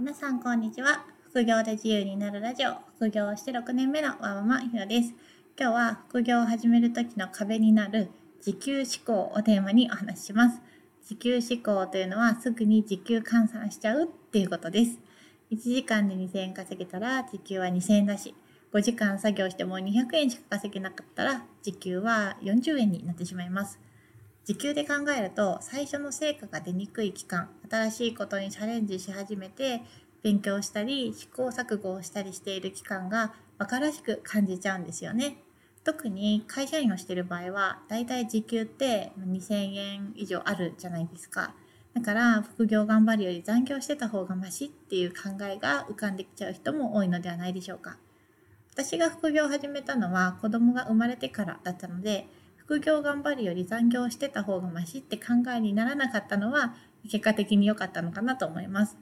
皆さんこんにちは。副業で自由になるラジオ。副業をして6年目のわママひろです。今日は副業を始める時の壁になる時給思考をテーマにお話しします。時給思考というのはすぐに時給換算しちゃうっていうことです。1時間で2000円稼げたら時給は2000円だし5時間作業しても200円しか稼げなかったら時給は40円になってしまいます。時給で考えると最初の成果が出にくい期間新しいことにチャレンジし始めて勉強したり試行錯誤をしたりしている期間が馬鹿らしく感じちゃうんですよね。特に会社員をしている場合はだいたい時給って2000円以上あるじゃないですか。だから副業頑張るより残業してた方がマシっていう考えが浮かんできちゃう人も多いのではないでしょうか。私が副業を始めたのは子供が生まれてからだったので副業頑張るより残業してた方がマシって考えにならなかったのは結果的に良かったのかなと思います。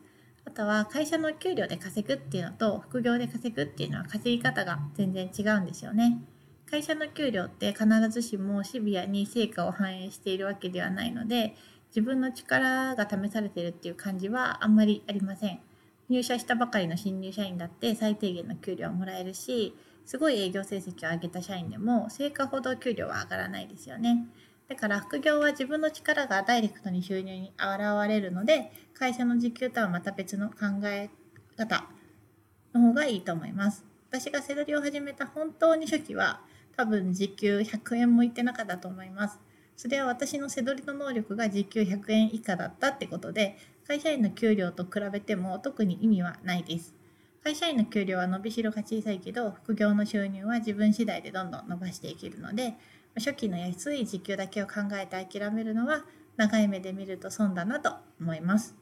あとは会社の給料で稼ぐっていうのと副業で稼ぐっていうのは稼ぎ方が全然違うんですよね。会社の給料って必ずしもシビアに成果を反映しているわけではないので自分の力が試されているっていう感じはあんまりありません。入社したばかりの新入社員だって最低限の給料はもらえるしすごい営業成績を上げた社員でも成果ほど給料は上がらないですよね。だから副業は自分の力がダイレクトに収入に現れるので会社の時給とはまた別の考え方の方がいいと思います。私が背取りを始めた本当に初期は多分時給100円もいってなかったと思います。それは私の背取りの能力が時給100円以下だったってことで会社員の給料と比べても特に意味はないです。会社員の給料は伸びしろが小さいけど副業の収入は自分次第でどんどん伸ばしていけるので初期の安い時給だけを考えて諦めるのは長い目で見ると損だなと思います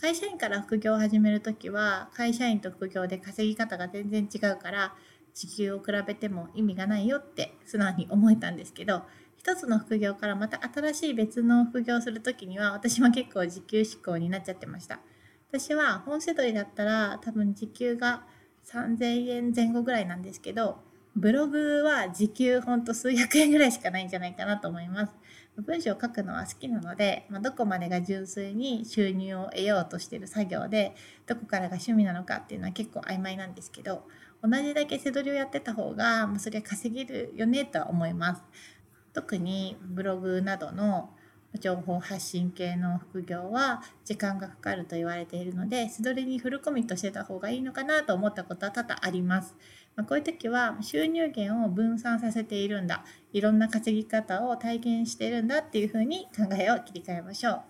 会社員から副業を始める時は会社員と副業で稼ぎ方が全然違うから時給を比べても意味がないよって素直に思えたんですけど一つの副業からまた新しい別の副業をする時には私は結構時給志向になっちゃってました。私は本セドリだったら多分時給が3000円前後ぐらいなんですけどブログは時給ほんと数百円ぐらいしかないんじゃないかなと思います。文章を書くのは好きなので、まあ、どこまでが純粋に収入を得ようとしている作業でどこからが趣味なのかっていうのは結構曖昧なんですけど同じだけ背取りをやってた方が、まあ、それは稼げるよねとは思います。特にブログなどの情報発信系の副業は時間がかかると言われているので素取りにフルコミットしてた方がいいのかなと思ったことは多々あります。まあ、こういう時は収入源を分散させているんだいろんな稼ぎ方を体験してるんだっていうふうに考えを切り替えましょう。ま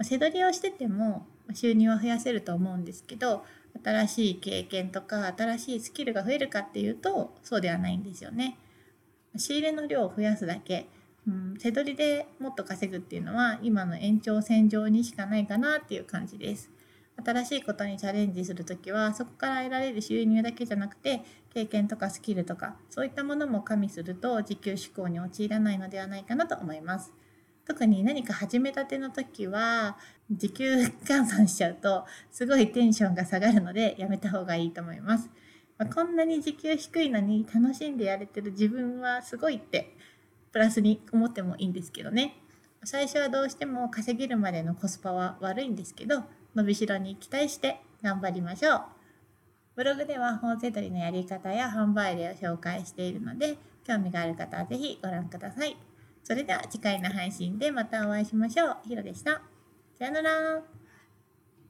あ、背取りをしてても収入は増やせると思うんですけど新しい経験とか新しいスキルが増えるかっていうとそうではないんですよね。仕入れの量を増やすだけうん、手取りでもっと稼ぐっていうのは今の延長線上にしかないかなっていう感じです。新しいことにチャレンジする時はそこから得られる収入だけじゃなくて経験とかスキルとかそういったものも加味すると時給志向に陥らないのではないかなと思います。特に何か始めたての時は時給換算しちゃうとすごいテンションが下がるのでやめた方がいいと思います。まあ、こんなに時給低いのに楽しんでやれてる自分はすごいってプラスに思ってもいいんですけどね最初はどうしても稼げるまでのコスパは悪いんですけど伸びしろに期待して頑張りましょうブログでは本セドリのやり方や販売例を紹介しているので興味がある方は是非ご覧くださいそれでは次回の配信でまたお会いしましょう。ひろでした。さよなら。